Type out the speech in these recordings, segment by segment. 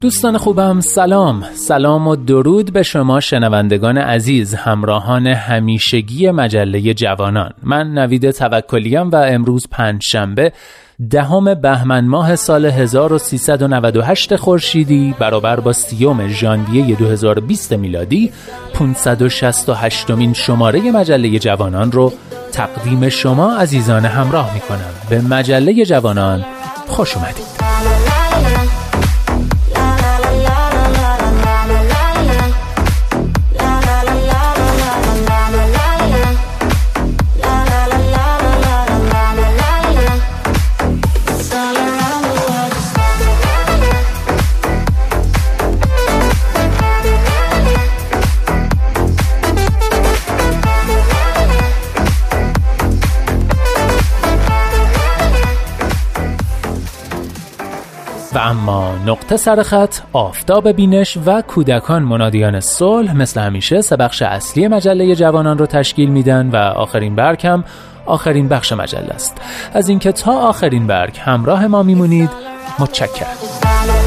دوستان خوبم سلام. سلام و درود به شما شنوندگان عزیز همراهان همیشگی مجله جوانان. من نوید توکلیم و امروز پنج شنبه دهم بهمن ماه سال 1398 خورشیدی برابر با سیوم ژانویه 2020 میلادی 568 مین شماره مجله جوانان رو تقدیم شما عزیزان همراه می کنم به مجله جوانان خوش اومدید. اما نقطه سرخط آفتاب بینش و کودکان منادیان صلح مثل همیشه سه بخش اصلی مجله جوانان رو تشکیل میدن و آخرین برگ هم آخرین بخش مجله است. از اینکه تا آخرین برگ همراه ما میمونید متشکرم.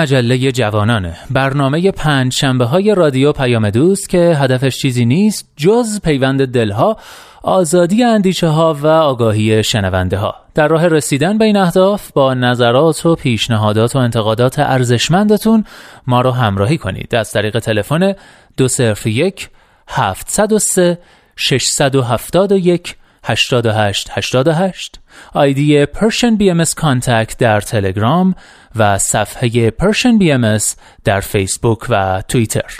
مجله جوانانه. برنامه پنج شنبه های رادیو پیام دوست که هدفش چیزی نیست جز پیوند دلها آزادی اندیشه ها و آگاهی شنونده ها در راه رسیدن به این اهداف با نظرات و پیشنهادات و انتقادات ارزشمندتون ما رو همراهی کنید. از طریق تلفن 201 703 671 88 88 آیدی BM Contact در تلگرام و صفحه بی ام در فیسبوک و توییتر.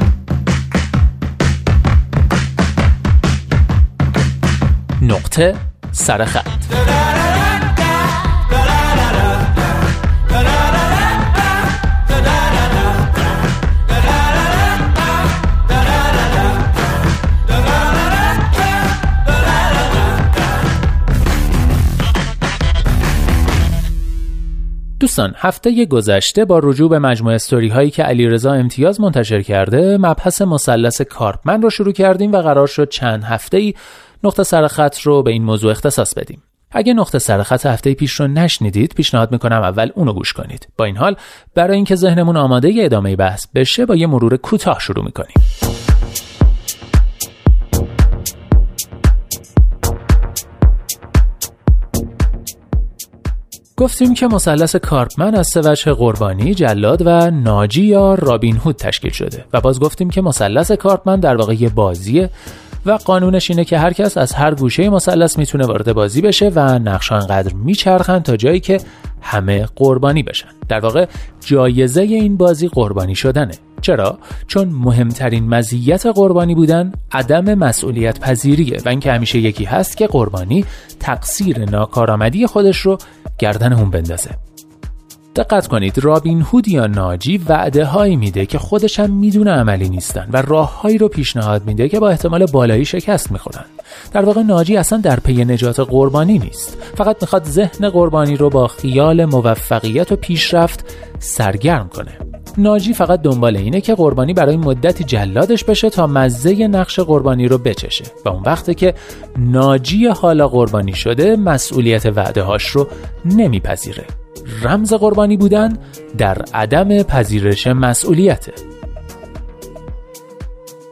نقطه سرخط دوستان هفته گذشته با رجوع به مجموعه استوری هایی که علیرضا امتیاز منتشر کرده مبحث مثلث کارپمن رو شروع کردیم و قرار شد چند هفته ای نقطه سرخط رو به این موضوع اختصاص بدیم. اگه نقطه سرخط هفته پیش رو نشنیدید پیشنهاد می‌کنم اول اونو گوش کنید. با این حال برای اینکه ذهنمون آماده ادامه بحث بشه با یه مرور کوتاه شروع می‌کنیم. گفتیم که مثلث کارپمن از سه وجه قربانی، جلاد و ناجی یا رابین هود تشکیل شده و باز گفتیم که مثلث کارپمن در واقع یه بازیه و قانونش اینه که هر کس از هر گوشه مثلث می‌تونه وارد بازی بشه و نقشا انقدر میچرخن تا جایی که همه قربانی بشن در واقع جایزه این بازی قربانی شدنه چرا؟ چون مهمترین مزیت قربانی بودن عدم مسئولیت پذیریه و اینکه همیشه یکی هست که قربانی تقصیر ناکارآمدی خودش رو گردن اون بندازه. دقت کنید رابین هود یا ناجی وعده هایی میده که خودش هم می‌دونه عملی نیستن و راههایی رو پیشنهاد میده که با احتمال بالایی شکست می‌خورن. در واقع ناجی اصلا در پی نجات قربانی نیست. فقط می‌خواد ذهن قربانی رو با خیال موفقیت و پیشرفت سرگرم کنه. ناجی فقط دنبال اینه که قربانی برای مدتی جلادش بشه تا مزه نقش قربانی رو بچشه و اون وقته که ناجی حالا قربانی شده مسئولیت وعده هاش رو نمیپذیره. رمز قربانی بودن در عدم پذیرش مسئولیته.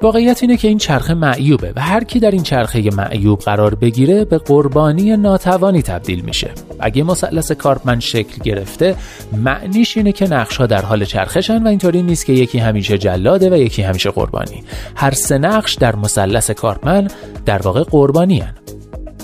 واقعیت اینه که این چرخه معیوبه و هر کی در این چرخه معیوب قرار بگیره به قربانی ناتوانی تبدیل میشه. اگه مثلث کارپمن شکل گرفته معنیش اینه که نقشها در حال چرخشن و اینطوری نیست که یکی همیشه جلاده و یکی همیشه قربانی. هر سه نقش در مثلث کارپمن در واقع قربانی هن.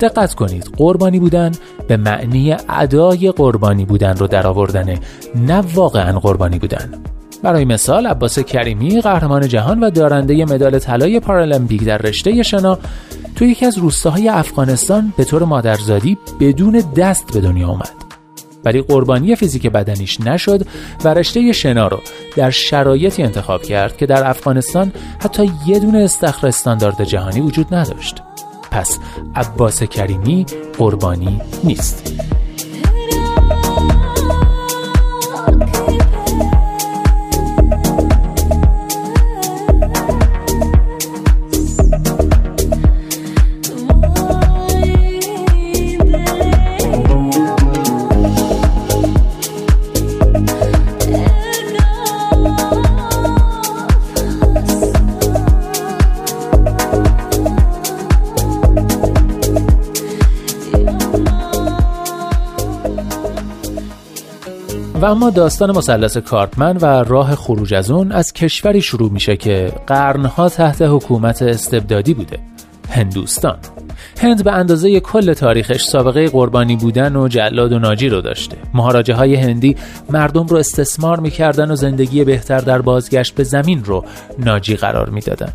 دقت کنید قربانی بودن به معنی ادای قربانی بودن رو در آوردنه نه واقعا قربانی بودن. برای مثال عباس کریمی قهرمان جهان و دارنده مدال طلای پارالمپیک در رشته شنا توی یکی از روستاهای افغانستان به طور مادرزادی بدون دست به دنیا اومد ولی قربانی فیزیک بدنیش نشد و رشته شنا رو در شرایطی انتخاب کرد که در افغانستان حتی یه دونه استخر استاندارد جهانی وجود نداشت. پس عباس کریمی قربانی نیست. و اما داستان مثلث کارپمن و راه خروج از اون از کشوری شروع میشه که قرنها تحت حکومت استبدادی بوده هندوستان. هند به اندازه کل تاریخش سابقه قربانی بودن و جلاد و ناجی رو داشته. مهاراجه های هندی مردم رو استثمار می‌کردن و زندگی بهتر در بازگشت به زمین رو ناجی قرار می‌دادن.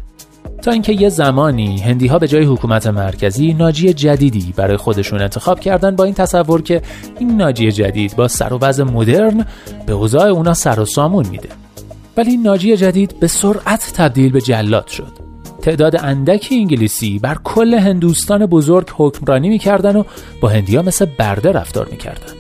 تا اینکه یه زمانی هندی ها به جای حکومت مرکزی ناجی جدیدی برای خودشون انتخاب کردن با این تصور که این ناجی جدید با سر و وضع مدرن به اوضاع اونا سر و سامون میده. ولی این ناجی جدید به سرعت تبدیل به جلاد شد. تعداد اندکی انگلیسی بر کل هندوستان بزرگ حکمرانی می‌کردن و با هندیا مثل برده رفتار می‌کردن.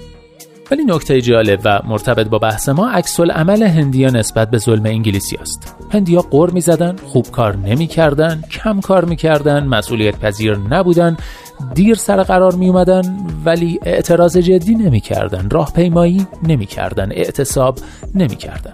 ولی نکته جالب و مرتبط با بحث ما عکس عمل هندیا نسبت به ظلم انگلیسی است هندیا قر می‌زدن خوب کار نمی‌کردن کم کار می‌کردن مسئولیت پذیر نبودن دیر سر قرار می اومدن ولی اعتراض جدی نمی‌کردن راهپیمایی نمی‌کردن اعتصاب نمی‌کردن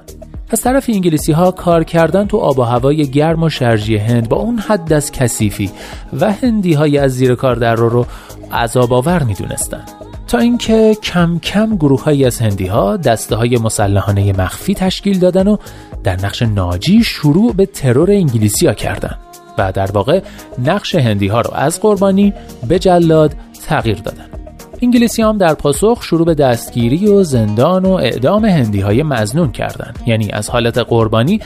از طرف انگلیسی ها کار کردن تو آب و هوای گرم و شرجی هند با اون حد از کثیفی و هندی های از زیر کار در رو, رو عذاب آور می دونستن. تا اینکه کم کم گروههایی از هندی ها دسته های مسلحانه مخفی تشکیل دادن و در نقش ناجی شروع به ترور انگلیسی ها کردن و در واقع نقش هندی ها رو از قربانی به جلاد تغییر دادن. انگلیسی هم در پاسخ شروع به دستگیری و زندان و اعدام هندی های مزنون کردند یعنی از حالت قربانی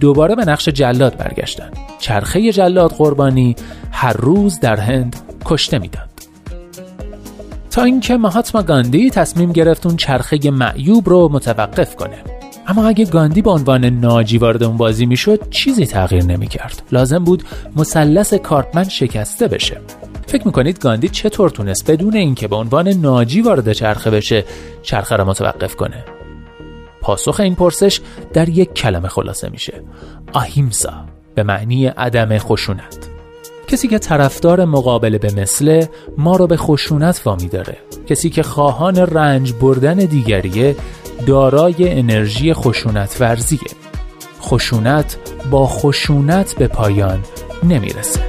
دوباره به نقش جلاد برگشتن. چرخه جلاد قربانی هر روز در هند کشته می‌داد. تا اینکه مهاتما گاندی تصمیم گرفت اون چرخه معیوب رو متوقف کنه. اما اگه گاندی به عنوان ناجی وارد اون بازی می‌شد چیزی تغییر نمی‌کرد. لازم بود مثلث کارپمن شکسته بشه. فکر می‌کنید گاندی چطور تونست بدون اینکه به عنوان ناجی وارد چرخه بشه چرخه را متوقف کنه؟ پاسخ این پرسش در یک کلمه خلاصه میشه. آهیمسا به معنی عدم خشونت. کسی که طرفدار مقابله به مثله ما رو به خشونت وامی داره. کسی که خواهان رنج بردن دیگریه دارای انرژی خشونت ورزیه. خشونت با خشونت به پایان نمی‌رسه.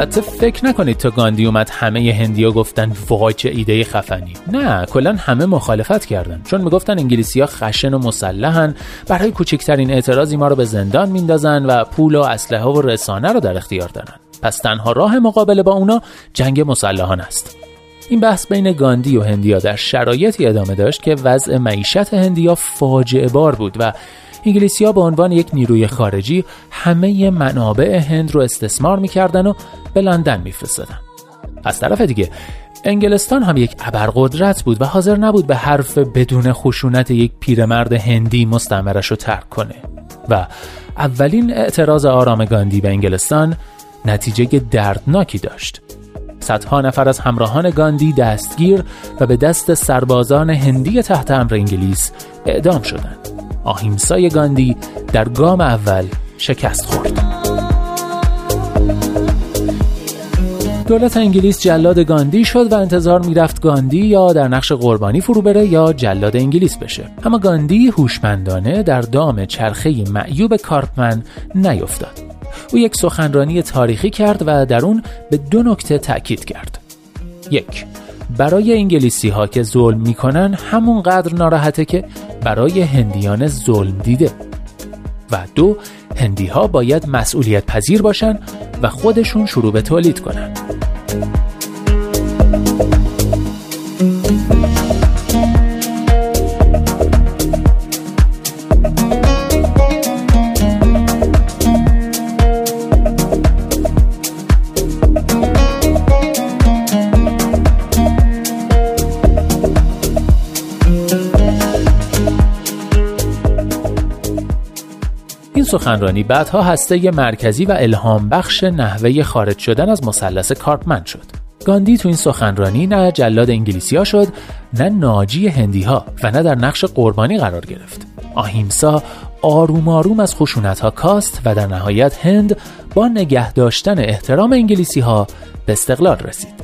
البته فکر نکنید تا گاندی اومد همه هندیا گفتن وای چه ایده خفنی. نه کلا همه مخالفت کردن. چون می‌گفتن انگلیسی ها خشن و مسلحن برای کوچکترین اعتراضی ما رو به زندان میندازن و پول و اسلحه و رسانه رو در اختیار دارن. پس تنها راه مقابله با اونا جنگ مسلحانه است. این بحث بین گاندی و هندیا در شرایطی ادامه داشت که وضع معیشت هندیا فاجعه بار بود و انگلیسی ها به عنوان یک نیروی خارجی همه منابع هند رو استثمار می‌کردن و به لندن میفرستادن. از طرف دیگه انگلستان هم یک ابرقدرت بود و حاضر نبود به حرف بدون خشونت یک پیرمرد هندی مستعمرش رو ترک کنه. و اولین اعتراض آرام گاندی به انگلستان نتیجه دردناکی داشت. صدها نفر از همراهان گاندی دستگیر و به دست سربازان هندی تحت امر انگلیس اعدام شدند. آهیمسای گاندی در گام اول شکست خورد. دولت انگلیس جلاد گاندی شد و انتظار می‌رفت گاندی یا در نقش قربانی فرو بره یا جلاد انگلیس بشه. اما گاندی هوشمندانه در دام چرخه معیوب کارپمن نیفتاد. او یک سخنرانی تاریخی کرد و در اون به دو نکته تأکید کرد. یک برای انگلیسی ها که ظلم می‌کنن همون قدر ناراحته که برای هندیان ظلم دیده. و دو هندی ها باید مسئولیت پذیر باشن و خودشون شروع به تولید کنن. سخنرانی بعدها هسته مرکزی و الهام بخش نحوه خارج شدن از مثلث کارپمن شد. گاندی تو این سخنرانی نه جلاد انگلیسی ها شد نه ناجی هندی ها و نه در نقش قربانی قرار گرفت. آهیمسا آروم آروم از خشونت ها کاست و در نهایت هند با نگه داشتن احترام انگلیسی ها به استقلال رسید.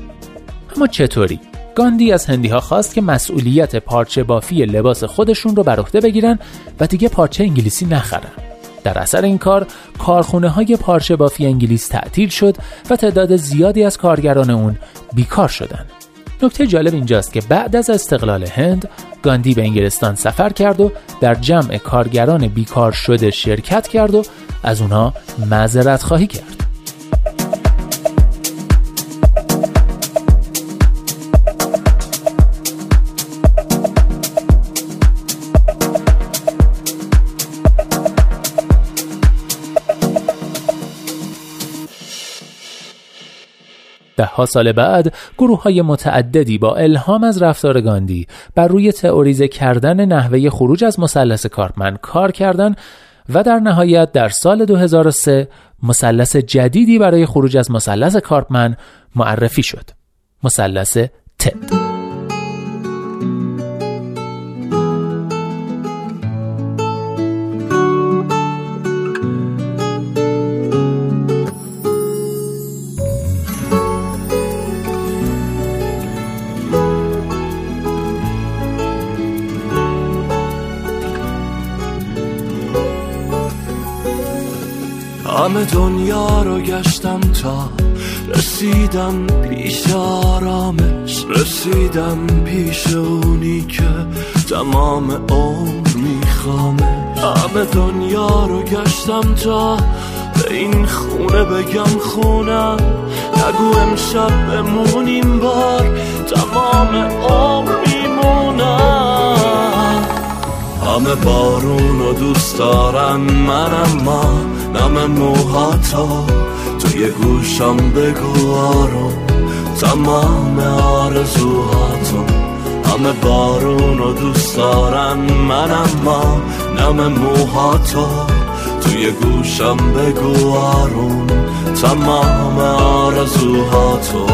اما چطوری؟ گاندی از هندی ها خواست که مسئولیت پارچه بافی لباس خودشون رو بر عهده بگیرن و دیگه پارچه انگلیسی نخرن. در اثر این کار کارخونه های پارچه بافی انگلیس تعطیل شد و تعداد زیادی از کارگران اون بیکار شدند. نکته جالب اینجاست که بعد از استقلال هند گاندی به انگلستان سفر کرد و در جمع کارگران بیکار شده شرکت کرد و از اونها معذرت خواهی کرد. ها سال بعد گروه های متعددی با الهام از رفتار گاندی بر روی تئوریزه کردن نحوه خروج از مثلث کارپمن کار کردند و در نهایت در سال 2003 مثلث جدیدی برای خروج از مثلث کارپمن معرفی شد. مثلث همه دنیا رو گشتم تا رسیدم پیش آرامش. رسیدم پیش اونی که تمام عمر میخوامش همه دنیا رو گشتم تا به این خونه بگم خونم. نگو امشب بمونیم بار تمام عمر میمونم. همه بارون و دوست دارن منم ما نم موهاتو توی گوشم بگو آروم. تمام آرزوهاتو همه بارون و دوست دارن من اما نم موهاتو توی گوشم بگو آروم. تمام آرزوهاتو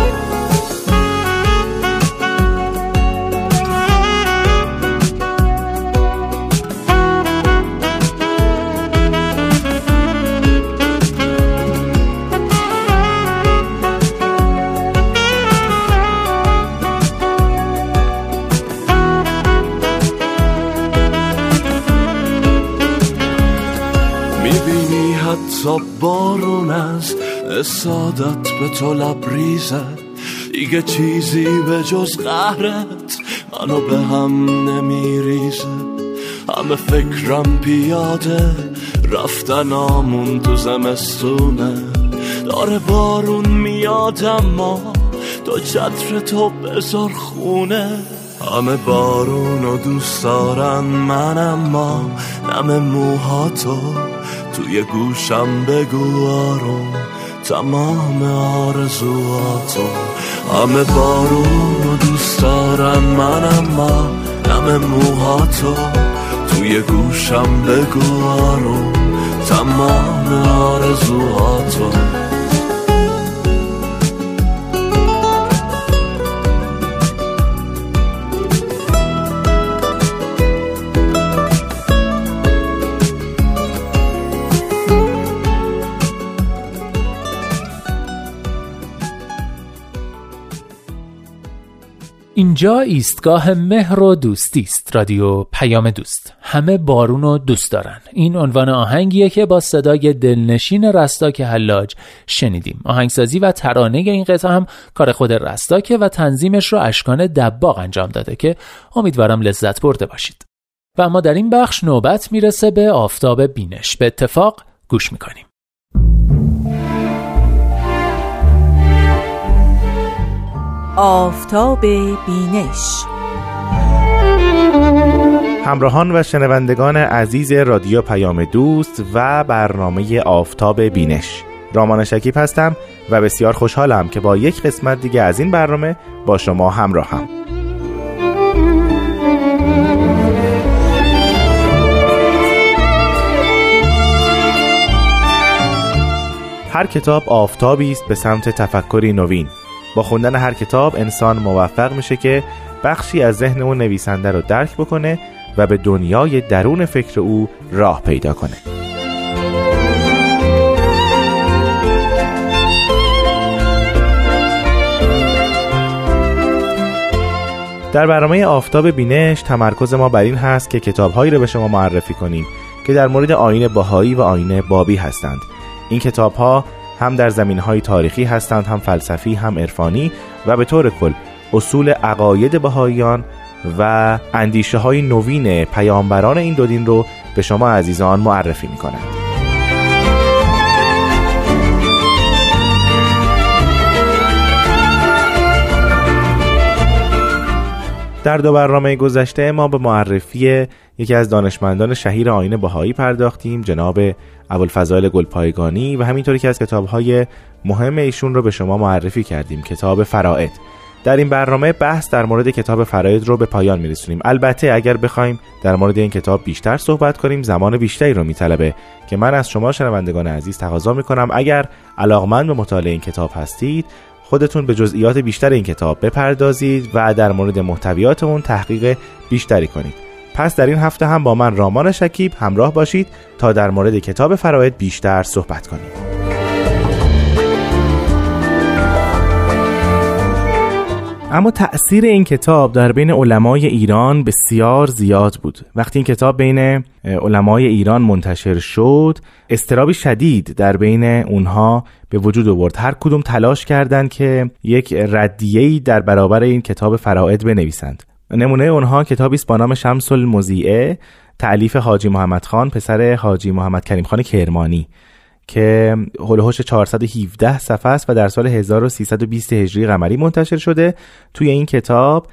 بارون از سادت به تو لبریزه دیگه چیزی به جز قهرت منو به هم نمیریزه. همه فکرم پیاده رفتن آمون تو زمستونه. داره بارون میاد اما تو چتر تو بذار خونه. همه بارون و دوست دارن من اما نم موهاتو توی گوشم بگو آروم تمام آرزواتو همه بارون و دوست دارن من اما نم موهاتو. توی گوشم بگو آروم تمام آرزوهاتو. اینجا ایستگاه مهر و دوستی است. رادیو پیام دوست. همه بارون و دوست دارن. این عنوان آهنگیه که با صدای دلنشین رستاک حلاج شنیدیم. آهنگسازی و ترانه این قطعه هم کار خود رستاکه و تنظیمش رو اشکان دباغ انجام داده که امیدوارم لذت برده باشید. و اما در این بخش نوبت می‌رسه به آفتاب بینش. به اتفاق گوش می‌کنیم. آفتاب بینش. همراهان و شنوندگان عزیز رادیو پیام دوست و برنامه آفتاب بینش. رامان شکیب هستم و بسیار خوشحالم که با یک قسمت دیگه از این برنامه با شما همراهم. هر کتاب آفتابی است به سمت تفکری نوین. با خوندن هر کتاب انسان موفق میشه که بخشی از ذهن اون نویسنده رو درک بکنه و به دنیای درون فکر او راه پیدا کنه. در برنامه آفتاب بینش تمرکز ما بر این هست که کتابهایی رو به شما معرفی کنیم که در مورد آین باهایی و آین بابی هستند. این کتابها هم در زمین های تاریخی هستند هم فلسفی هم عرفانی و به طور کل اصول عقاید بهاییان و اندیشه های نوین پیامبران این دو دین رو به شما عزیزان معرفی می کنند. در دو برنامه گذشته ما به معرفی یکی از دانشمندان شهیر آین بهایی پرداختیم جناب ابوالفضائل گلپایگانی و همینطوری که از کتابهای مهم ایشون رو به شما معرفی کردیم کتاب فرائد در این برنامه بحث در مورد کتاب فرائد رو به پایان میرسونیم. البته اگر بخوایم در مورد این کتاب بیشتر صحبت کنیم زمان بیشتری رو میطلبه که من از شما شنوندگان عزیز تقاضا می‌کنم. اگر علاقمند به مطالعه این کتاب هستید خودتون به جزئیات بیشتر این کتاب بپردازید و در مورد محتویات اون تحقیق بیشتری کنید. پس در این هفته هم با من رامان شکیب همراه باشید تا در مورد کتاب فراید بیشتر صحبت کنیم. اما تأثیر این کتاب در بین علمای ایران بسیار زیاد بود. وقتی این کتاب بین علمای ایران منتشر شد استرابی شدید در بین اونها به وجود آورد. هر کدوم تلاش کردند که یک ردیه‌ای در برابر این کتاب فرائد بنویسند. نمونه اونها کتابی است با نام شمس المزیعه تعلیف حاجی محمد خان پسر حاجی محمد کریم خان کرمانی که هلوهوش 417 صفحه است و در سال 1320 هجری قمری منتشر شده. توی این کتاب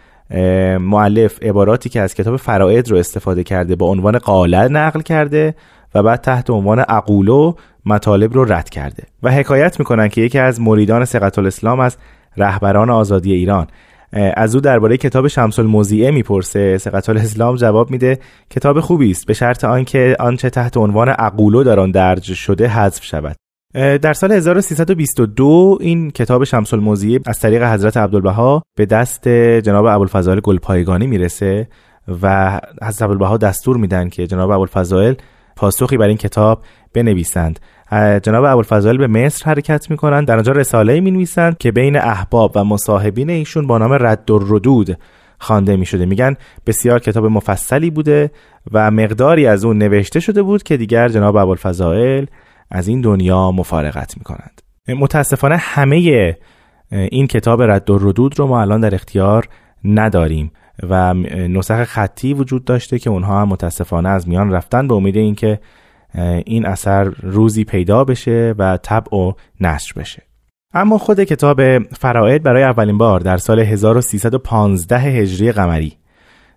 معلف عباراتی که از کتاب فرائد رو استفاده کرده با عنوان قاله نقل کرده و بعد تحت عنوان عقولو مطالب رو رد کرده. و حکایت می‌کنن که یکی از مریدان سقط الاسلام از رهبران آزادی ایران. از او درباره کتاب شمس الموزیعه می‌پرسه. سقط الاسلام جواب میده کتاب خوبی است به شرط آنکه آنچه تحت عنوان عقولو در آن درج شده حذف شود. در سال 1322 این کتاب شمس الموزیعه از طریق حضرت عبدالبها به دست جناب ابوالفضائل گلپایگانی می‌رسه و حضرت عبدالبها دستور میدن که جناب ابوالفضائل پاسخی بر این کتاب بنویسند. جناب ابوالفضائل به مصر حرکت می‌کنند در آنجا رساله می نویسند که بین احباب و مصاحبین ایشون با نام رد و ردود خوانده می شده میگن بسیار کتاب مفصلی بوده و مقداری از اون نوشته شده بود که دیگر جناب ابوالفضائل از این دنیا مفارقت می کنند متاسفانه همه این کتاب رد و ردود رو ما الان در اختیار نداریم و نسخ خطی وجود داشته که اونها هم متاسفانه از میان رفتن به امید اینکه این اثر روزی پیدا بشه و طبع و نشر بشه. اما خود کتاب فرائد برای اولین بار در سال 1315 هجری قمری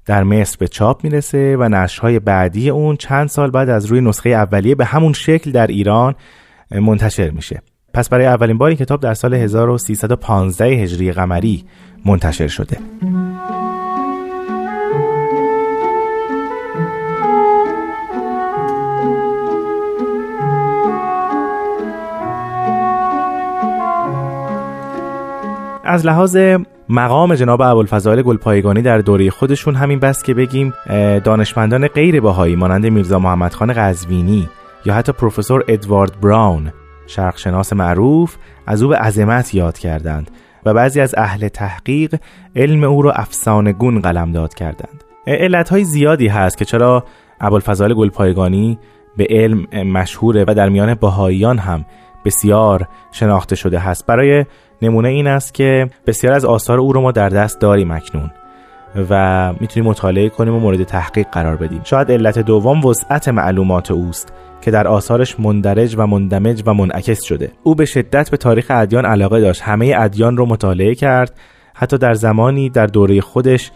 در مصر به چاپ می‌رسه و نشرهای بعدی اون چند سال بعد از روی نسخه اولیه به همون شکل در ایران منتشر میشه. پس برای اولین بار این کتاب در سال 1315 هجری قمری منتشر شده. از لحاظ مقام جناب ابوالفضائل گلپایگانی در دوره خودشون همین بس که بگیم دانشمندان غیر باهایی مانند میرزا محمد خان قزوینی یا حتی پروفسور ادوارد براون شرقشناس معروف از او به عظمت یاد کردند و بعضی از اهل تحقیق علم او را افسانه گون قلمداد کردند. علتهای زیادی هست که چرا ابوالفضائل گلپایگانی به علم مشهوره و در میان باهاییان هم بسیار شناخته شده هست. برای نمونه این است که بسیار از آثار او رو ما در دست داریم اکنون و می‌تونیم مطالعه کنیم و مورد تحقیق قرار بدیم. شاید علت دوم وسعت معلومات اوست که در آثارش مندرج و مندمج و منعکس شده. او به شدت به تاریخ ادیان علاقه داشت. همه ادیان رو مطالعه کرد. حتی در زمانی در دوره خودش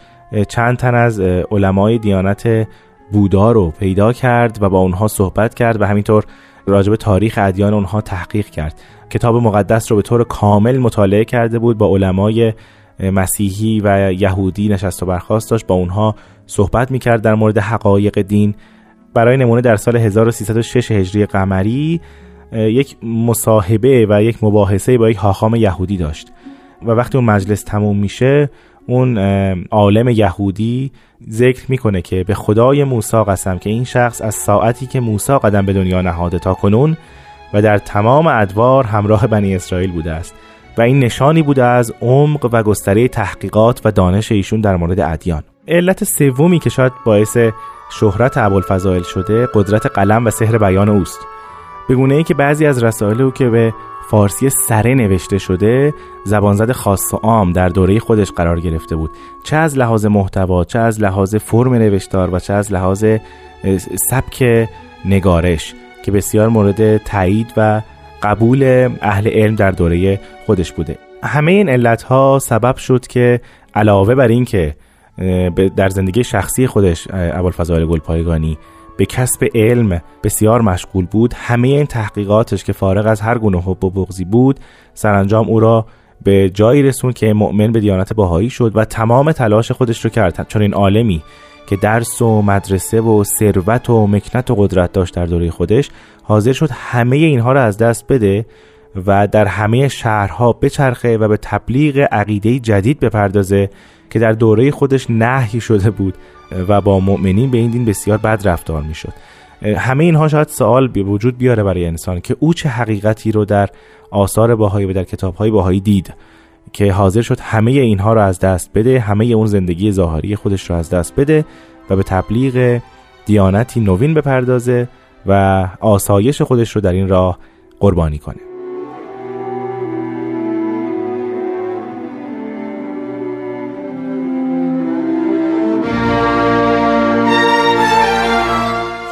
چند تن از علمای دیانت بودا رو پیدا کرد و با اونها صحبت کرد و همینطور راجب تاریخ ادیان اونها تحقیق کرد. کتاب مقدس رو به طور کامل مطالعه کرده بود با علمای مسیحی و یهودی نشست و برخواست داشت با اونها صحبت می‌کرد در مورد حقایق دین. برای نمونه در سال 1306 هجری قمری یک مصاحبه و یک مباحثه با یک حاخام یهودی داشت. و وقتی اون مجلس تموم میشه اون عالم یهودی ذکر می‌کنه که به خدای موسی قسم که این شخص از ساعتی که موسی قدم به دنیا نهاده تا کنون و در تمام ادوار همراه بنی اسرائیل بوده است و این نشانی بوده از عمق و گستره تحقیقات و دانش ایشون در مورد ادیان. علت سومی که شاید باعث شهرت ابوالفضائل شده قدرت قلم و سحر بیان اوست. به گونه ای که بعضی از رسائل او که به فارسی سره نوشته شده زبانزد خاص و عام در دوره خودش قرار گرفته بود. چه از لحاظ محتوا چه از لحاظ فرم نوشتار و چه از لحاظ سبک نگارش که بسیار مورد تایید و قبول اهل علم در دوره خودش بوده. همه این علت ها سبب شد که علاوه بر این که در زندگی شخصی خودش ابوالفضائل گلپایگانی به کسب علم بسیار مشغول بود. همه این تحقیقاتش که فارغ از هر گونه حب و بغضی بود سرانجام او را به جایی رسوند که مؤمن به دیانت باهایی شد و تمام تلاش خودش رو کرد. چون این عالمی که درس و مدرسه و ثروت و مکنت و قدرت داشت در دوره خودش حاضر شد همه اینها را از دست بده و در همه شهرها بچرخه و به تبلیغ عقیده جدید بپردازه که در دوره خودش نهی شده بود و با مؤمنین به این دین بسیار بد رفتار می‌شد. همه اینها شاید سوال به وجود بیاره برای انسان که او چه حقیقتی رو در آثار باهایی و در کتابهای باهایی دید که حاضر شد همه اینها رو از دست بده همه اون زندگی ظاهری خودش رو از دست بده و به تبلیغ دیانتی نوین بپردازه و آسایش خودش رو در این راه قربانی کنه.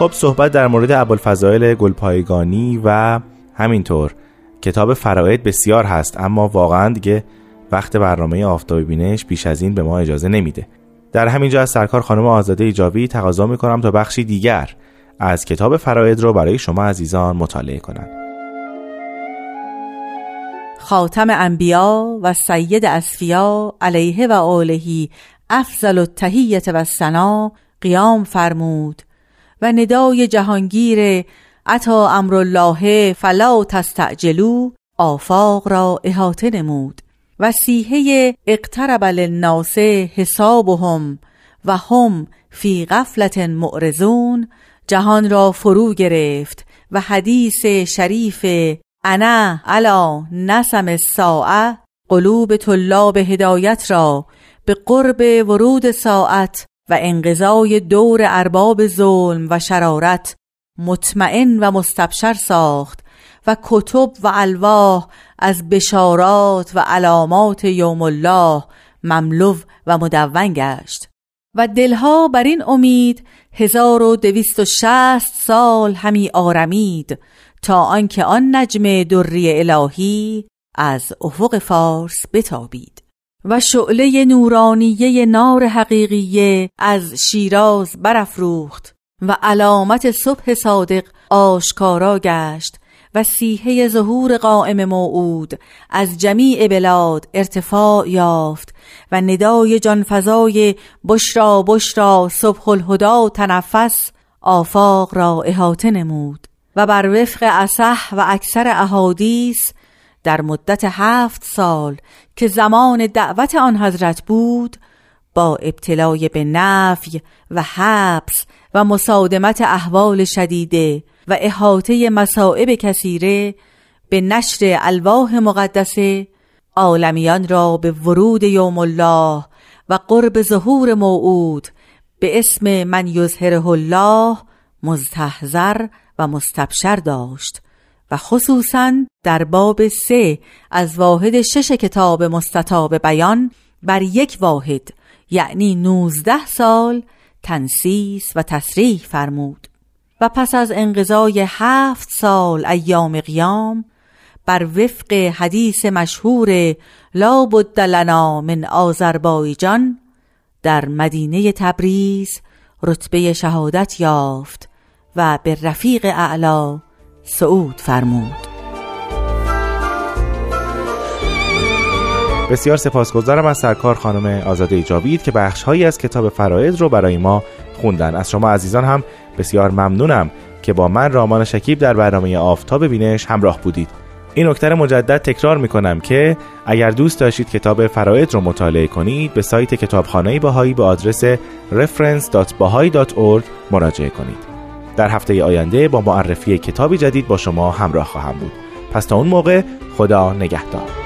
خب صحبت در مورد ابوالفضائل گلپایگانی و همینطور. کتاب فرائد بسیار هست اما واقعا دیگه وقت برنامه آفتاب بینش بیش از این به ما اجازه نمیده. در همینجا از سرکار خانم آزاده ایجابی تقاضا می‌کنم تا بخشی دیگر از کتاب فرائد رو برای شما عزیزان مطالعه کنند. خاتم انبیا و سید اسفیا علیه و آلهی افضل التهیت و سنا قیام فرمود. و ندای جهانگیر عطا امرالله فلا تستعجلو آفاق را احاطه نمود. و سیحه اقترب للناس حسابهم و هم فی غفلت معرضون جهان را فرو گرفت و حدیث شریف انا علا نسم ساعه قلوب طلاب هدایت را به قرب ورود ساعت و انقضای دور ارباب ظلم و شرارت مطمئن و مستبشر ساخت و کتب و الواح از بشارات و علامات یوم الله مملو و مدون گشت. و دلها بر این امید هزار و دویست و شست سال همی آرمید تا آنکه آن نجم دری الهی از افق فارس بتابید. و شعله نورانیه نار حقیقیه از شیراز برافروخت و علامت صبح صادق آشکارا گشت و سیحه ظهور قائم موعود از جمیع بلاد ارتفاع یافت و ندای جانفزای بشرا بشرا صبح الهدا تنفس آفاق را احاطه نمود و بر وفق اصح و اکثر احادیث در مدت هفت سال که زمان دعوت آن حضرت بود با ابتلای به نفی و حبس و مصادمت احوال شدیده و احاطه مصائب کثیره به نشر الواح مقدسه عالمیان را به ورود یوم الله و قرب ظهور موعود به اسم من یظهره الله مزتحذر و مستبشر داشت. و خصوصا در باب سه از واحد شش کتاب مستطاب بیان بر یک واحد یعنی نوزده سال تنسیس و تصریح فرمود. و پس از انقضای هفت سال ایام قیام بر وفق حدیث مشهور لا بد لنا من آذربایجان در مدینه تبریز رتبه شهادت یافت و به رفیق اعلا صعود فرمود. بسیار سپاسگزارم از سرکار خانم آزاده جاوید که بخشهایی از کتاب فرائض رو برای ما خوندن. از شما عزیزان هم بسیار ممنونم که با من رامان شکیب در برنامه آفتاب بینش همراه بودید. این نکته مجدد تکرار می کنم که اگر دوست داشتید کتاب فرائض رو مطالعه کنید به سایت کتابخانه باهایی به آدرس reference.bahai.org مراجعه کنید. در هفته آینده با معرفی کتابی جدید با شما همراه خواهم بود. پس تا اون موقع خدا نگهدار.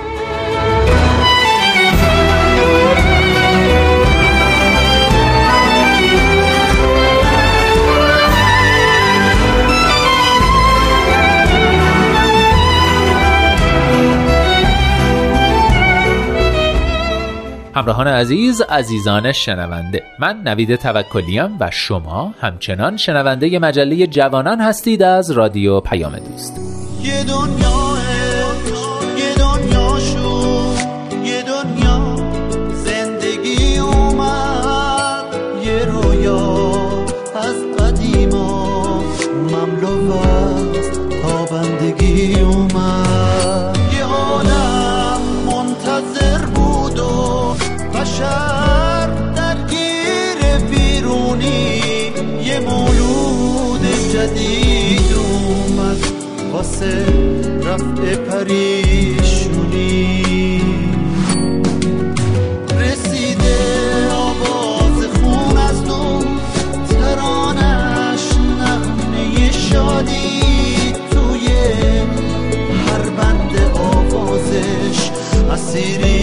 همراهان عزیز عزیزان شنونده. من نوید توکلیم و شما همچنان شنونده مجله جوانان هستید از رادیو پیام دوست. یه دنیا یه دنیا شو یه دنیا زندگی اومد. یه رویا از اومد واسه رفع پریشونی. رسیده آواز خون از دو ترانش نغمه شادی. توی هر بند آوازش اسیری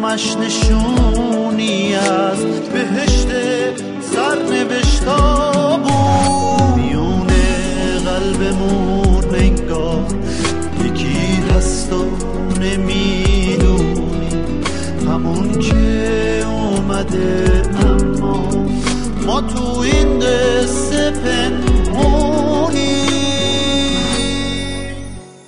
نامش نشونی از بهشت سرنوشتا بود. میون قلبمون انگار یکی هست و نمی‌دونی. همون که اومده اما ما تو این قصه پنهونی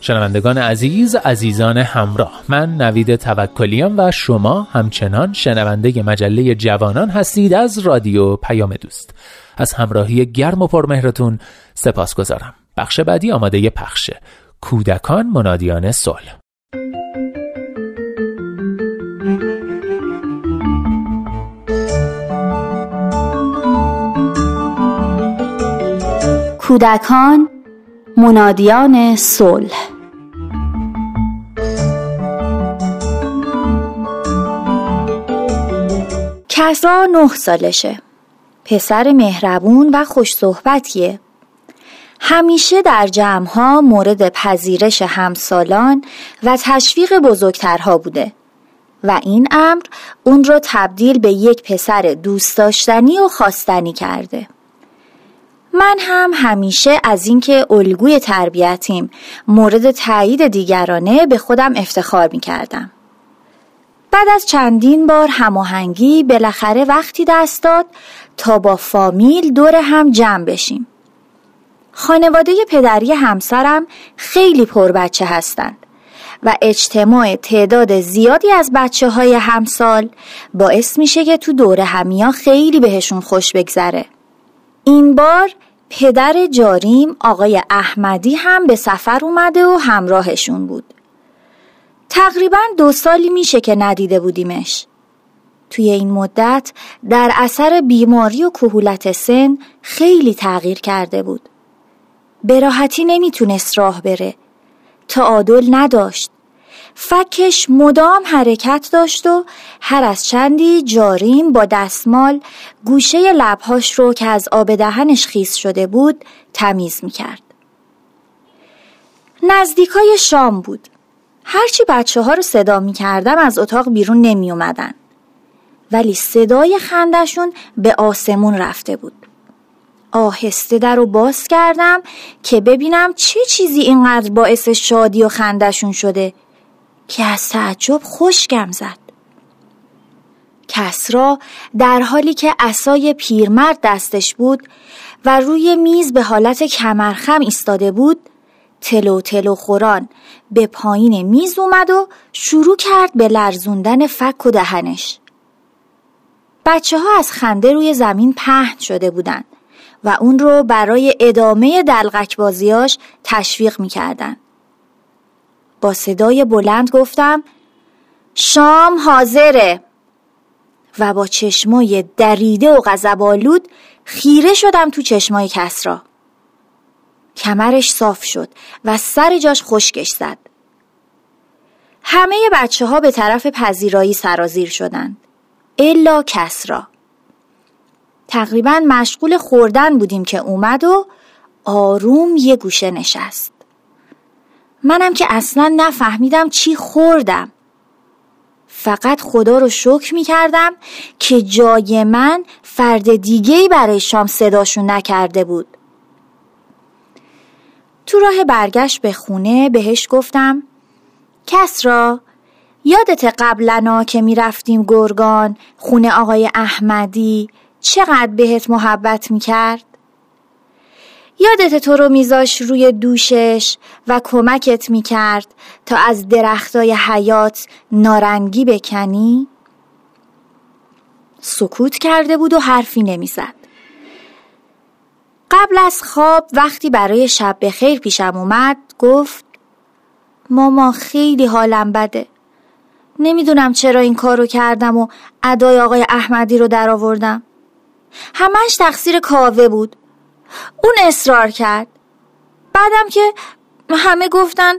شنوندگان عزیز عزیزان همراه من نوید توکلیام و شما همچنان شنونده مجله جوانان هستید از رادیو پیام دوست. از همراهی گرم و پرمهرتون سپاس گذارم بخش بعدی آماده پخشه کودکان منادیان صلح. کودکان منادیان صلح. کسرا نه سالشه. پسر مهربون و خوش صحبتیه. همیشه در جمعها مورد پذیرش همسالان و تشویق بزرگترها بوده و این امر اون رو تبدیل به یک پسر دوست داشتنی و خواستنی کرده. من هم همیشه از اینکه الگوی تربیتیم مورد تایید دیگرانه به خودم افتخار می کردم. بعد از چندین بار هماهنگی بالاخره وقتی دست داد تا با فامیل دور هم جمع بشیم. خانواده پدری همسرم خیلی پر بچه هستند و اجتماع تعداد زیادی از بچه های همسال باعث میشه که تو دور همیا خیلی بهشون خوش بگذره. این بار پدر جاریم آقای احمدی هم به سفر اومده و همراهشون بود. تقریبا دو سالی میشه که ندیده بودیمش. توی این مدت در اثر بیماری و کهولت سن خیلی تغییر کرده بود. به راحتی نمی‌تونست راه بره. تعادل نداشت. فکش مدام حرکت داشت و هر از چندی جاریم با دستمال گوشه لبهاش رو که از آب دهنش خیس شده بود تمیز می‌کرد. نزدیکای شام بود. هرچی بچه ها رو صدا می کردم از اتاق بیرون نمی اومدن. ولی صدای خندشون به آسمون رفته بود. آهسته در رو باز کردم که ببینم چه چیزی اینقدر باعث شادی و خندشون شده که از تعجب خوشگم زد. کسرا در حالی که اسای پیرمرد دستش بود و روی میز به حالت کمرخم ایستاده بود تلو تلو خوران به پایین میز اومد و شروع کرد به لرزوندن فک و دهنش. بچه ها از خنده روی زمین پهن شده بودند و اون رو برای ادامه دلغک بازیاش تشویق می‌کردن. با صدای بلند گفتم شام حاضره و با چشمای دریده و غضب‌آلود خیره شدم تو چشمای کسرا. کمرش صاف شد و سر جاش خشکش زد. همه بچه ها به طرف پذیرایی سرازیر شدند. الا کسرا. تقریبا مشغول خوردن بودیم که اومد و آروم یه گوشه نشست. منم که اصلا نفهمیدم چی خوردم. فقط خدا رو شکر می کردم که جای من فرد دیگهی برای شام صداشون نکرده بود. تو راه برگشت به خونه بهش گفتم کسرا یادت قبلنا که می‌رفتیم گرگان خونه آقای احمدی چقدر بهت محبت می‌کرد؟ یادت تو رو میذاش روی دوشش و کمکت می‌کرد تا از درختای حیات نارنگی بکنی؟ سکوت کرده بود و حرفی نمی‌زد. قبل از خواب وقتی برای شب به خیر پیشم اومد گفت ماما خیلی حالم بده. نمی‌دونم چرا این کارو کردم و ادای آقای احمدی رو در آوردم. همش تقصیر کاوه بود. اون اصرار کرد. بعدم که همه گفتن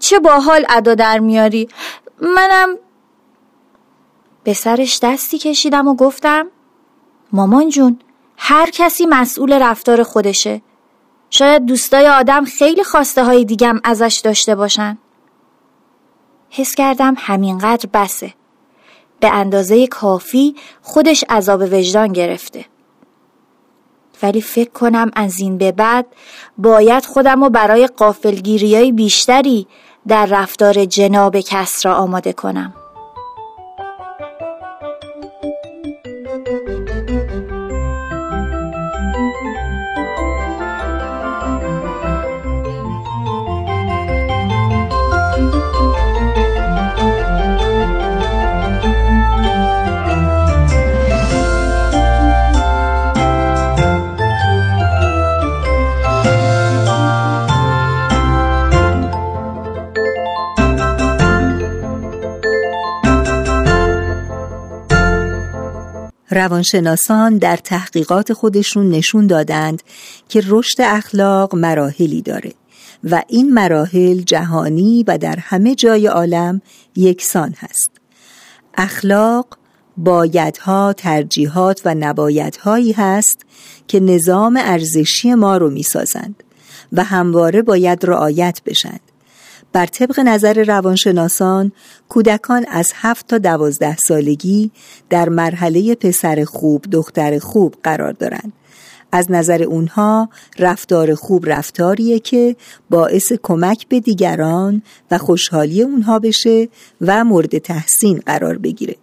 چه باحال ادا در میاری. منم به سرش دستی کشیدم و گفتم مامان جون هر کسی مسئول رفتار خودشه. شاید دوستای آدم خیلی خواسته های دیگم ازش داشته باشن. حس کردم همینقدر بسه. به اندازه کافی خودش عذاب وجدان گرفته. ولی فکر کنم از این به بعد باید خودم رو برای قافلگیری های بیشتری در رفتار جناب کس را آماده کنم. روانشناسان در تحقیقات خودشون نشون دادند که رشد اخلاق مراحلی داره و این مراحل جهانی و در همه جای عالم یکسان هست اخلاق بایدها، ترجیحات و نبایدهایی هست که نظام ارزشی ما رو می‌سازند و همواره باید رعایت بشند. بر طبق نظر روانشناسان کودکان از هفت تا دوازده سالگی در مرحله پسر خوب دختر خوب قرار دارند. از نظر اونها رفتار خوب رفتاریه که باعث کمک به دیگران و خوشحالی اونها بشه و مورد تحسین قرار بگیره.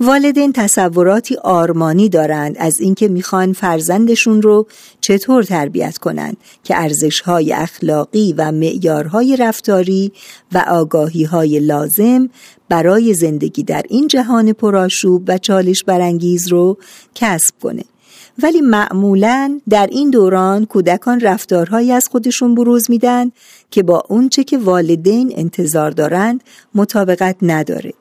والدین تصوراتی آرمانی دارند از اینکه می‌خوان فرزندشون رو چطور تربیت کنند که ارزشهای اخلاقی و معیارهای رفتاری و آگاهیهای لازم برای زندگی در این جهان پرآشوب و چالش برانگیز رو کسب کنه. ولی معمولا در این دوران کودکان رفتارهایی از خودشون بروز میدن که با اونچه که والدین انتظار دارند مطابقت نداره.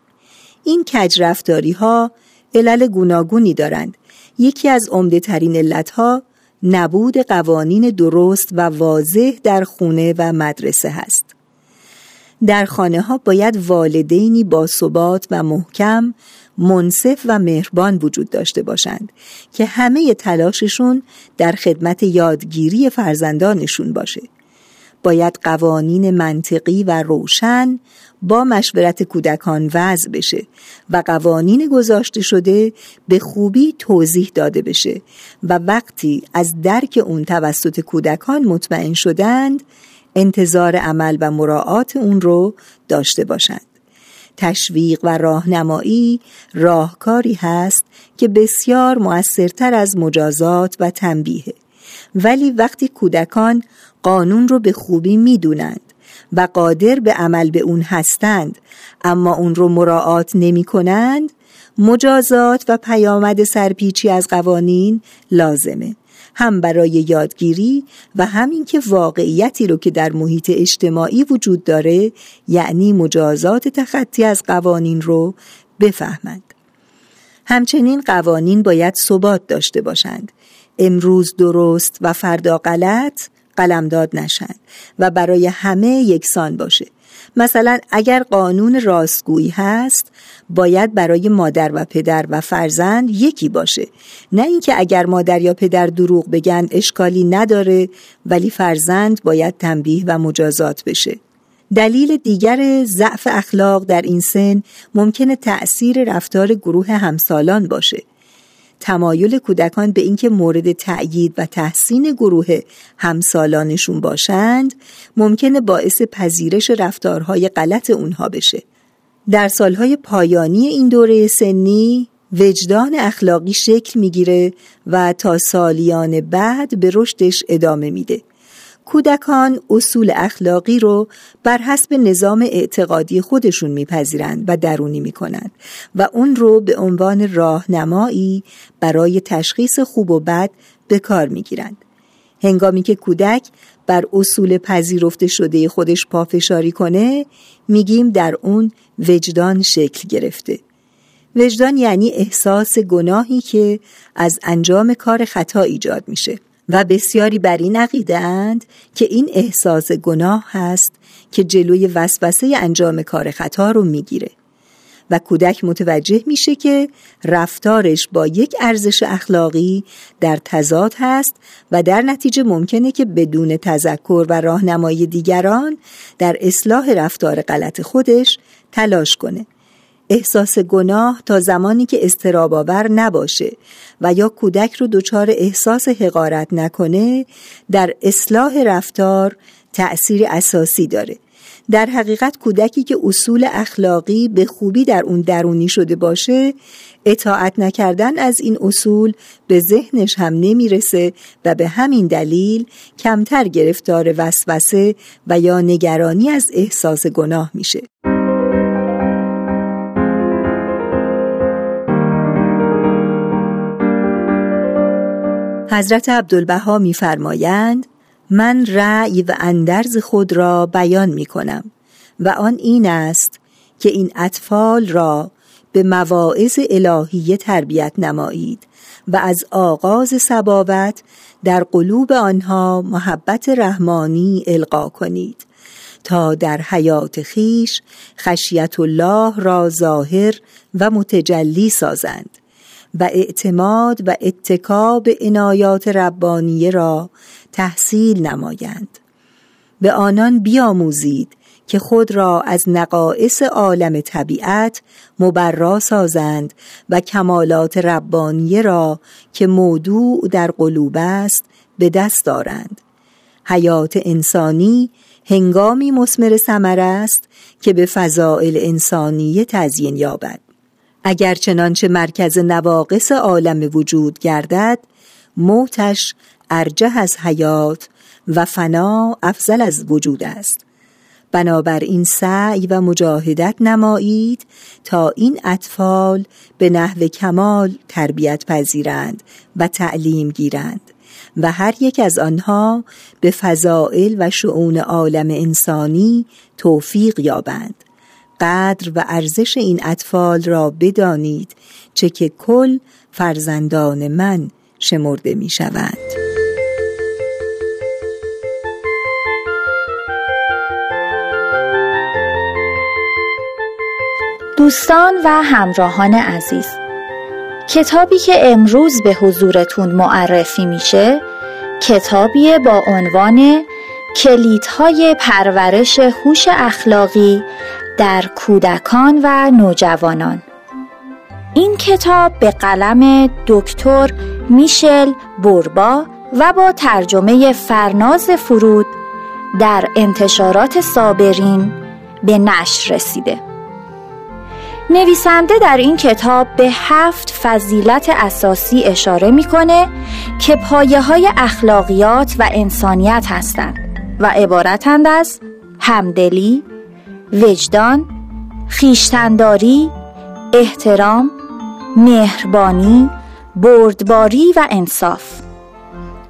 این کج رفتاری ها علل گوناگونی دارند. یکی از عمده ترین علت ها نبود قوانین درست و واضح در خونه و مدرسه هست. در خانه ها باید والدینی با ثبات و محکم منصف و مهربان وجود داشته باشند که همه تلاششون در خدمت یادگیری فرزندانشون باشه. باید قوانین منطقی و روشن با مشورت کودکان وضع بشه و قوانین گذاشته شده به خوبی توضیح داده بشه و وقتی از درک اون توسط کودکان مطمئن شدند انتظار عمل و مراعات اون رو داشته باشند. تشویق و راهنمایی راهکاری هست که بسیار موثرتر از مجازات و تنبیه ولی وقتی کودکان قانون رو به خوبی می‌دونند و قادر به عمل به اون هستند اما اون رو مراعات نمی کنند مجازات و پیامد سرپیچی از قوانین لازمه. هم برای یادگیری و همین که واقعیتی رو که در محیط اجتماعی وجود داره یعنی مجازات تخطی از قوانین رو بفهمند. همچنین قوانین باید ثبات داشته باشند. امروز درست و فردا غلط قلمداد نشند و برای همه یکسان باشه. مثلا اگر قانون راستگویی هست باید برای مادر و پدر و فرزند یکی باشه. نه اینکه اگر مادر یا پدر دروغ بگن اشکالی نداره ولی فرزند باید تنبیه و مجازات بشه. دلیل دیگر ضعف اخلاق در این سن ممکنه تأثیر رفتار گروه همسالان باشه. تمایل کودکان به اینکه مورد تأیید و تحسین گروه همسالانشون باشند ممکنه باعث پذیرش رفتارهای غلط اونها بشه. در سالهای پایانی این دوره سنی وجدان اخلاقی شکل می‌گیره و تا سالیان بعد به رشدش ادامه میده. کودکان اصول اخلاقی رو بر حسب نظام اعتقادی خودشون میپذیرند و درونی می‌کنند و اون رو به عنوان راهنمایی برای تشخیص خوب و بد به کار می‌گیرند. هنگامی که کودک بر اصول پذیرفته شده خودش پافشاری کنه میگیم در اون وجدان شکل گرفته. وجدان یعنی احساس گناهی که از انجام کار خطا ایجاد میشه. و بسیاری بر این عقیدند که این احساس گناه هست که جلوی وسوسه انجام کار خطا رو می‌گیره. و کودک متوجه میشه که رفتارش با یک ارزش اخلاقی در تضاد هست و در نتیجه ممکنه که بدون تذکر و راهنمایی دیگران در اصلاح رفتار غلط خودش تلاش کنه. احساس گناه تا زمانی که استراباور نباشه و یا کودک رو دچار احساس حقارت نکنه در اصلاح رفتار تأثیر اساسی داره. در حقیقت کودکی که اصول اخلاقی به خوبی در اون درونی شده باشه اطاعت نکردن از این اصول به ذهنش هم نمی‌رسه و به همین دلیل کمتر گرفتار وسوسه و یا نگرانی از احساس گناه میشه. حضرت عبدالبها میفرمایند من رأی و اندرز خود را بیان می کنم و آن این است که این اطفال را به مواعظ الهیه تربیت نمایید و از آغاز سبابت در قلوب آنها محبت رحمانی القا کنید تا در حیات خیش خشیت الله را ظاهر و متجلی سازند. و اعتماد و اتکا به عنایات ربانیه را تحصیل نمایند. به آنان بیاموزید که خود را از نقائص عالم طبیعت مبرا سازند و کمالات ربانیه را که موضوع در قلوب است به دست دارند. حیات انسانی هنگامی مسمر ثمر است که به فضائل انسانی تزیین یابد. اگر چنانچه مرکز نواقص عالم وجود گردد موتش ارجه از حیات و فنا افضل از وجود است. بنابراین سعی و مجاهدت نمایید تا این اطفال به نحو کمال تربیت پذیرند و تعلیم گیرند و هر یک از آنها به فضائل و شعون عالم انسانی توفیق یابند. قدر و ارزش این اطفال را بدانید چه که کل فرزندان من شمرده می شوند. دوستان و همراهان عزیز کتابی که امروز به حضورتون معرفی میشه کتابی با عنوان کلیدهای پرورش هوش اخلاقی در کودکان و نوجوانان. این کتاب به قلم دکتر میشل بوربا و با ترجمه فرناز فرود در انتشارات صابرین به نشر رسیده. نویسنده در این کتاب به هفت فضیلت اساسی اشاره می‌کنه که پایه های اخلاقیات و انسانیت هستند و عبارتند از همدلی، وجدان، خیشتنداری، احترام، مهربانی، بردباری و انصاف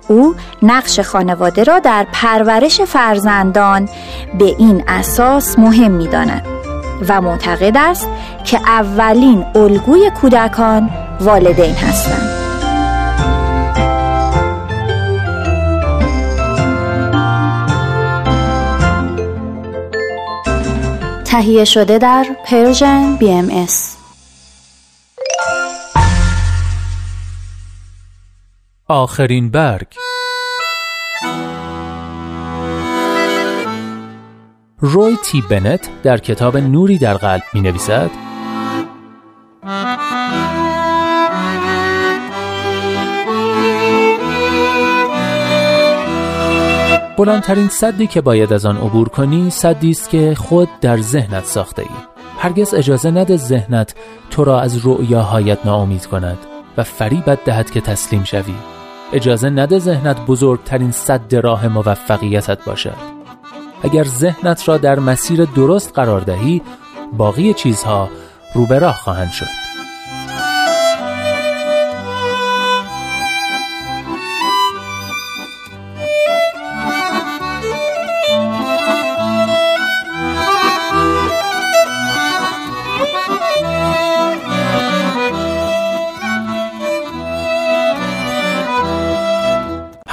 او نقش خانواده را در پرورش فرزندان به این اساس مهم می داند و معتقد است که اولین الگوی کودکان والدین هستند. تهیه شده در Persian BMS. آخرین برگ روی تی بنت در کتاب نوری در قلب می نویسد بلندترین صدی که باید از آن عبور کنی صدی است که خود در ذهنت ساخته ای هرگز اجازه نده ذهنت تو را از رؤیاهایت ناامید کند و فریبت دهد که تسلیم شوی. اجازه نده ذهنت بزرگترین صد راه موفقیتت باشد. اگر ذهنت را در مسیر درست قرار دهی باقی چیزها رو به راه خواهند شد.